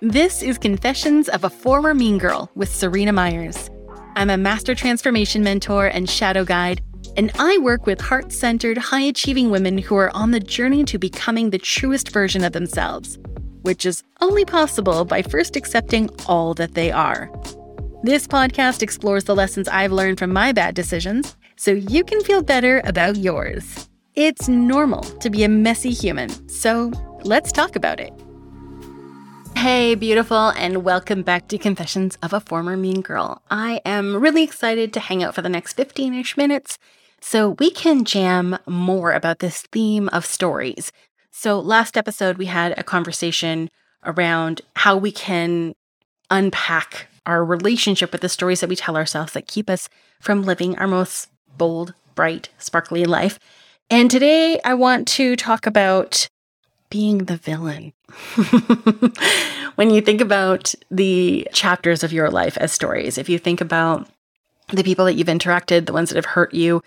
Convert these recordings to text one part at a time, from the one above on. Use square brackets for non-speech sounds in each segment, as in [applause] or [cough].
This is Confessions of a Former Mean Girl with Seryna Myers. I'm a master transformation mentor and shadow guide, and I work with heart centered, high achieving women who are on the journey to becoming the truest version of themselves, which is only possible by first accepting all that they are. This podcast explores the lessons I've learned from my bad decisions so you can feel better about yours. It's normal to be a messy human, so let's talk about it. Hey, beautiful, and welcome back to Confessions of a Former Mean Girl. I am really excited to hang out for the next 15 ish minutes so we can jam more about this theme of stories. So, last episode, we had a conversation around how we can unpack our relationship with the stories that we tell ourselves that keep us from living our most bold, bright, sparkly life. And today, I want to talk about being the villain. [laughs] when you think about the chapters of your life as stories, if you think about the people that you've interacted, the ones that have hurt you,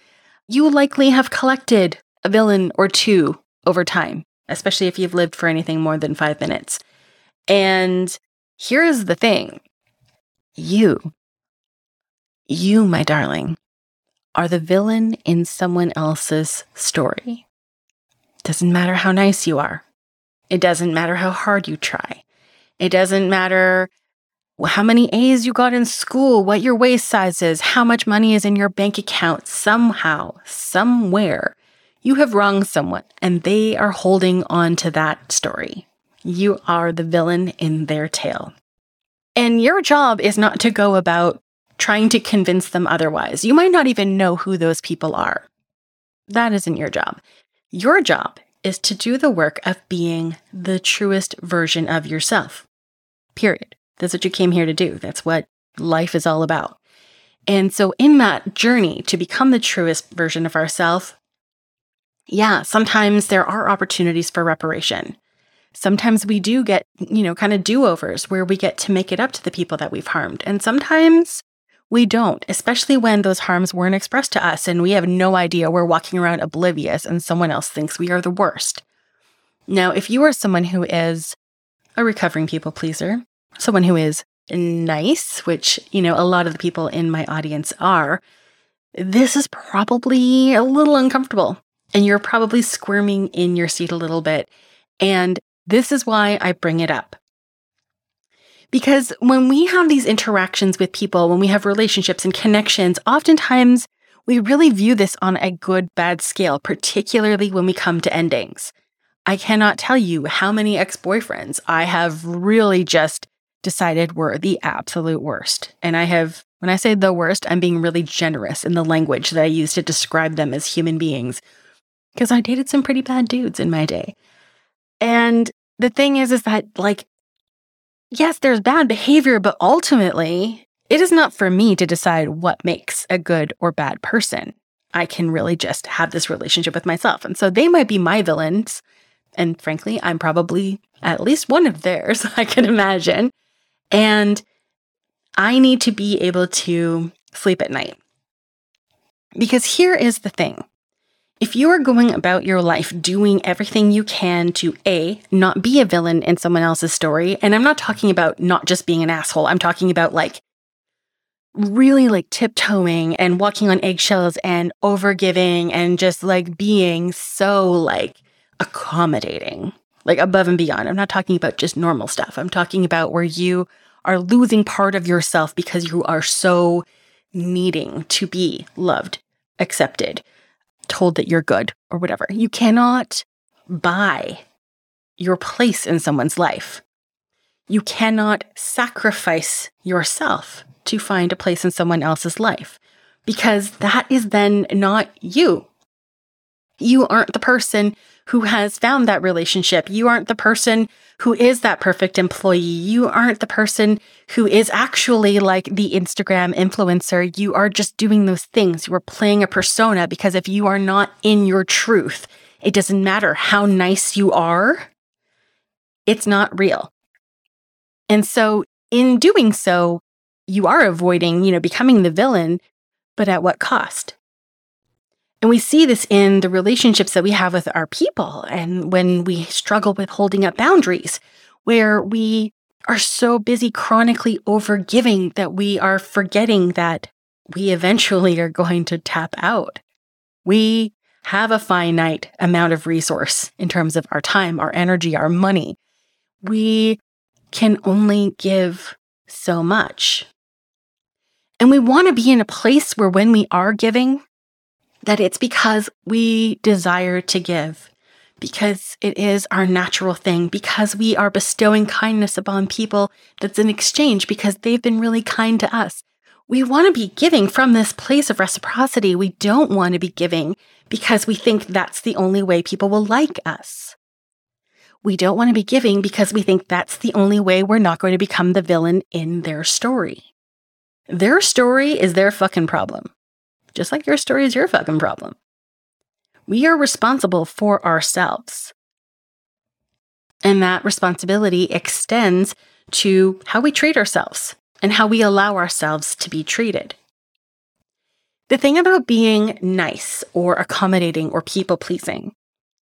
you likely have collected a villain or two over time, especially if you've lived for anything more than five minutes. And here's the thing you, you, my darling, are the villain in someone else's story. Doesn't matter how nice you are. It doesn't matter how hard you try. It doesn't matter how many A's you got in school, what your waist size is, how much money is in your bank account. Somehow, somewhere, you have wronged someone and they are holding on to that story. You are the villain in their tale. And your job is not to go about trying to convince them otherwise. You might not even know who those people are. That isn't your job. Your job is to do the work of being the truest version of yourself. Period. That's what you came here to do. That's what life is all about. And so, in that journey to become the truest version of ourselves, yeah, sometimes there are opportunities for reparation. Sometimes we do get, you know, kind of do overs where we get to make it up to the people that we've harmed. And sometimes we don't, especially when those harms weren't expressed to us and we have no idea we're walking around oblivious and someone else thinks we are the worst. Now, if you are someone who is a recovering people pleaser, someone who is nice, which, you know, a lot of the people in my audience are, this is probably a little uncomfortable and you're probably squirming in your seat a little bit. And this is why I bring it up. Because when we have these interactions with people, when we have relationships and connections, oftentimes we really view this on a good bad scale, particularly when we come to endings. I cannot tell you how many ex boyfriends I have really just decided were the absolute worst. And I have, when I say the worst, I'm being really generous in the language that I use to describe them as human beings. Because I dated some pretty bad dudes in my day. And the thing is, is that like yes, there's bad behavior, but ultimately, it is not for me to decide what makes a good or bad person. I can really just have this relationship with myself. And so they might be my villains. And frankly, I'm probably at least one of theirs, [laughs] I can imagine. And I need to be able to sleep at night. Because here is the thing if you are going about your life doing everything you can to A, not be a villain in someone else's story, and I'm not talking about not just being an asshole, I'm talking about like really like tiptoeing and walking on eggshells and overgiving and just like being so like accommodating, like above and beyond. I'm not talking about just normal stuff. I'm talking about where you are losing part of yourself because you are so needing to be loved, accepted told that you're good or whatever. You cannot buy your place in someone's life. You cannot sacrifice yourself to find a place in someone else's life because that is then not you. You aren't the person who has found that relationship. You aren't the person who is that perfect employee. You aren't the person who is actually like the Instagram influencer. You are just doing those things. You are playing a persona because if you are not in your truth, it doesn't matter how nice you are, it's not real. And so in doing so, you are avoiding, you know, becoming the villain, but at what cost? And we see this in the relationships that we have with our people. And when we struggle with holding up boundaries, where we are so busy chronically overgiving that we are forgetting that we eventually are going to tap out. We have a finite amount of resource in terms of our time, our energy, our money. We can only give so much. And we want to be in a place where when we are giving, that it's because we desire to give, because it is our natural thing, because we are bestowing kindness upon people that's in exchange because they've been really kind to us. We want to be giving from this place of reciprocity. We don't want to be giving because we think that's the only way people will like us. We don't want to be giving because we think that's the only way we're not going to become the villain in their story. Their story is their fucking problem, just like your story is your fucking problem. We are responsible for ourselves. And that responsibility extends to how we treat ourselves and how we allow ourselves to be treated. The thing about being nice or accommodating or people pleasing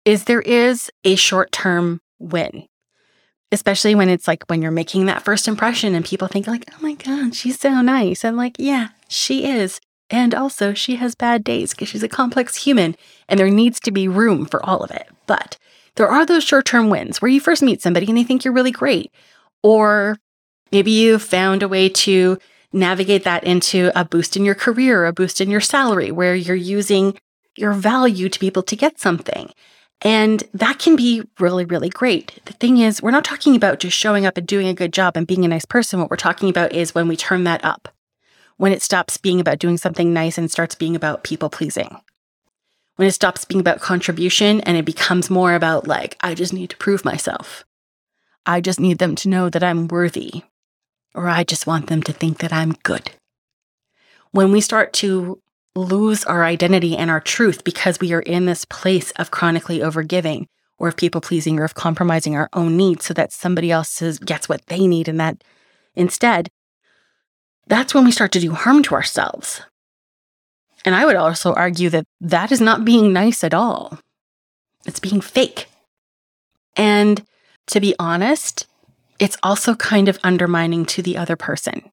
is there is a short term win, especially when it's like when you're making that first impression and people think, like, oh my God, she's so nice. I'm like, yeah, she is. And also, she has bad days because she's a complex human and there needs to be room for all of it. But there are those short term wins where you first meet somebody and they think you're really great. Or maybe you found a way to navigate that into a boost in your career, a boost in your salary, where you're using your value to be able to get something. And that can be really, really great. The thing is, we're not talking about just showing up and doing a good job and being a nice person. What we're talking about is when we turn that up, when it stops being about doing something nice and starts being about people pleasing. When it stops being about contribution and it becomes more about, like, I just need to prove myself. I just need them to know that I'm worthy or I just want them to think that I'm good. When we start to lose our identity and our truth because we are in this place of chronically overgiving or of people pleasing or of compromising our own needs so that somebody else gets what they need and that instead, that's when we start to do harm to ourselves. And I would also argue that that is not being nice at all. It's being fake. And to be honest, it's also kind of undermining to the other person.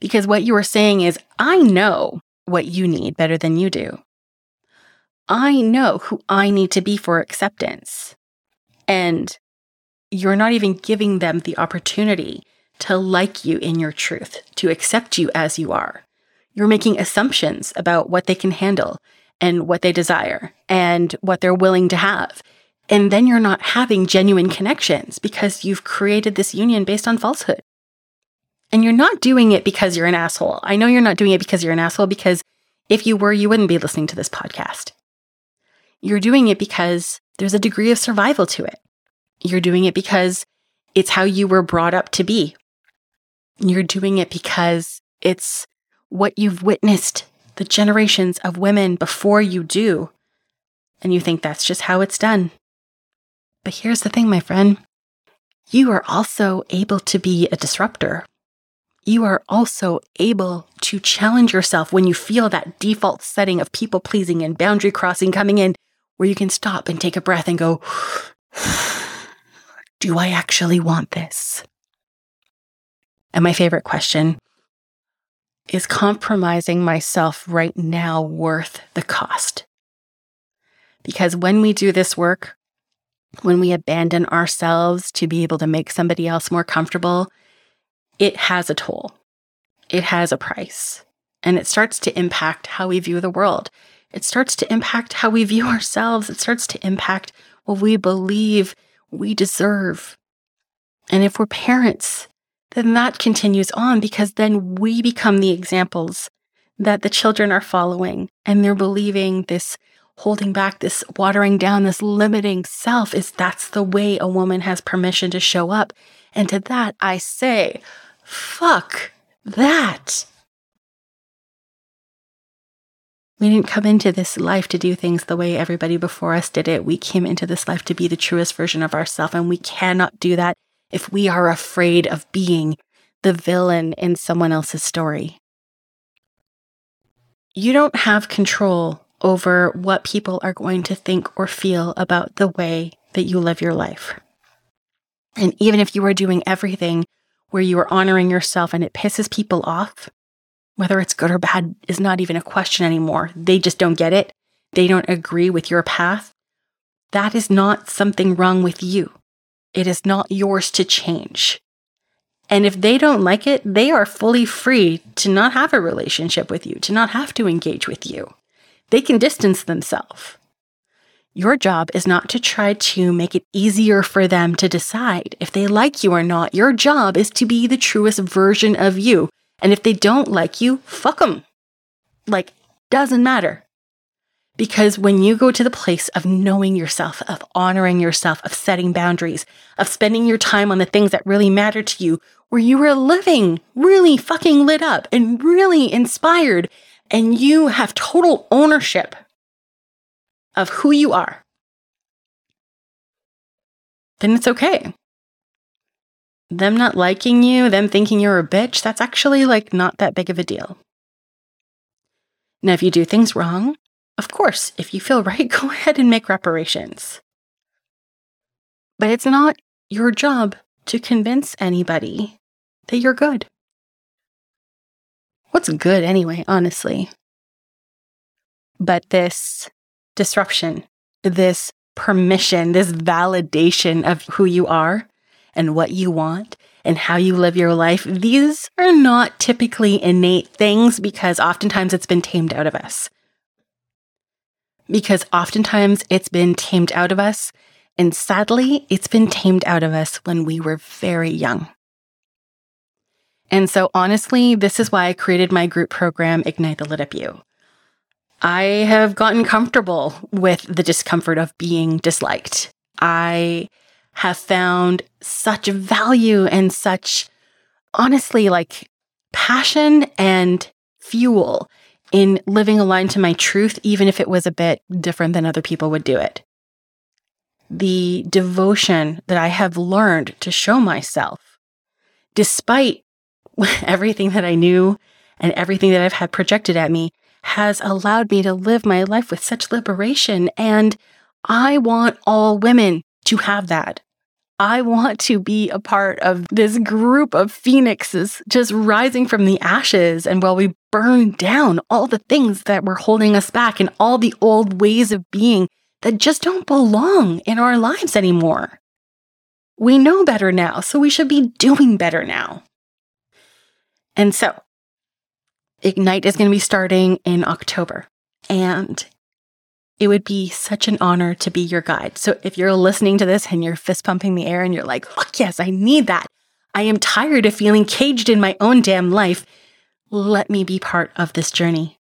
Because what you are saying is, I know what you need better than you do. I know who I need to be for acceptance. And you're not even giving them the opportunity to like you in your truth, to accept you as you are. You're making assumptions about what they can handle and what they desire and what they're willing to have. And then you're not having genuine connections because you've created this union based on falsehood. And you're not doing it because you're an asshole. I know you're not doing it because you're an asshole, because if you were, you wouldn't be listening to this podcast. You're doing it because there's a degree of survival to it. You're doing it because it's how you were brought up to be. You're doing it because it's what you've witnessed the generations of women before you do. And you think that's just how it's done. But here's the thing, my friend you are also able to be a disruptor. You are also able to challenge yourself when you feel that default setting of people pleasing and boundary crossing coming in, where you can stop and take a breath and go, [sighs] Do I actually want this? And my favorite question is compromising myself right now worth the cost? Because when we do this work, when we abandon ourselves to be able to make somebody else more comfortable, it has a toll. It has a price. And it starts to impact how we view the world. It starts to impact how we view [laughs] ourselves. It starts to impact what we believe we deserve. And if we're parents, then that continues on because then we become the examples that the children are following and they're believing this holding back, this watering down, this limiting self is that's the way a woman has permission to show up. And to that, I say, fuck that. We didn't come into this life to do things the way everybody before us did it. We came into this life to be the truest version of ourselves, and we cannot do that if we are afraid of being the villain in someone else's story. You don't have control over what people are going to think or feel about the way that you live your life. And even if you are doing everything where you are honoring yourself and it pisses people off, whether it's good or bad is not even a question anymore. They just don't get it. They don't agree with your path. That is not something wrong with you. It is not yours to change. And if they don't like it, they are fully free to not have a relationship with you, to not have to engage with you. They can distance themselves. Your job is not to try to make it easier for them to decide if they like you or not. Your job is to be the truest version of you. And if they don't like you, fuck them. Like, doesn't matter. Because when you go to the place of knowing yourself, of honoring yourself, of setting boundaries, of spending your time on the things that really matter to you, where you are living really fucking lit up and really inspired, and you have total ownership of who you are, then it's okay. Them not liking you, them thinking you're a bitch, that's actually like not that big of a deal. Now, if you do things wrong, of course, if you feel [laughs] right, go ahead and make reparations. But it's not your job to convince anybody that you're good. What's good anyway, honestly? But this disruption, this permission, this validation of who you are and what you want and how you live your life, these are not typically innate things because oftentimes it's been tamed out of us. Because oftentimes it's been tamed out of us, and sadly, it's been tamed out of us when we were very young. And so, honestly, this is why I created my group program, Ignite the Lit Up You. I have gotten comfortable with the discomfort of being disliked. I have found such value and such, honestly, like passion and fuel in living aligned to my truth, even if it was a bit different than other people would do it. The devotion that I have learned to show myself, despite [laughs] everything that I knew and everything that I've had projected at me, has allowed me to live my life with such liberation. And I want all women to have that. I want to be a part of this group of phoenixes just rising from the ashes. And while we burn down all the things that were holding us back and all the old ways of being that just don't belong in our lives anymore. We know better now, so we should be doing better now. And so, Ignite is going to be starting in October. And it would be such an honor to be your guide. So if you're listening to this and you're fist pumping the air and you're like, fuck yes, I need that. I am tired of feeling caged in my own damn life. Let me be part of this journey.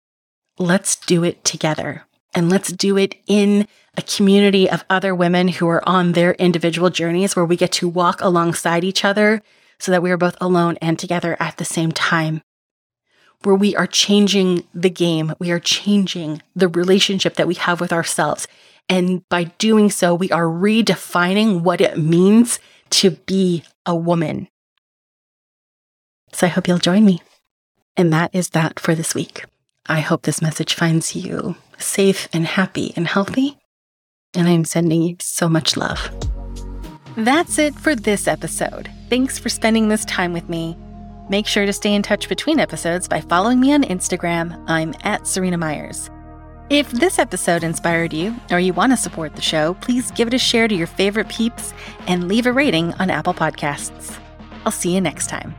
Let's do it together. And let's do it in a community of other women who are on their individual journeys where we get to walk alongside each other so that we are both alone and together at the same time where we are changing the game. We are changing the relationship that we have with ourselves. And by doing so, we are redefining what it means to be a woman. So I hope you'll join me. And that is that for this week. I hope this message finds you safe and happy and healthy. And I'm sending you so much love. That's it for this episode. Thanks for spending this time with me. Make sure to stay in touch between episodes by following me on Instagram. I'm at Seryna Myers. If this episode inspired you or you want to support the show, please give it a share to your favorite peeps and leave a rating on Apple Podcasts. I'll see you next time.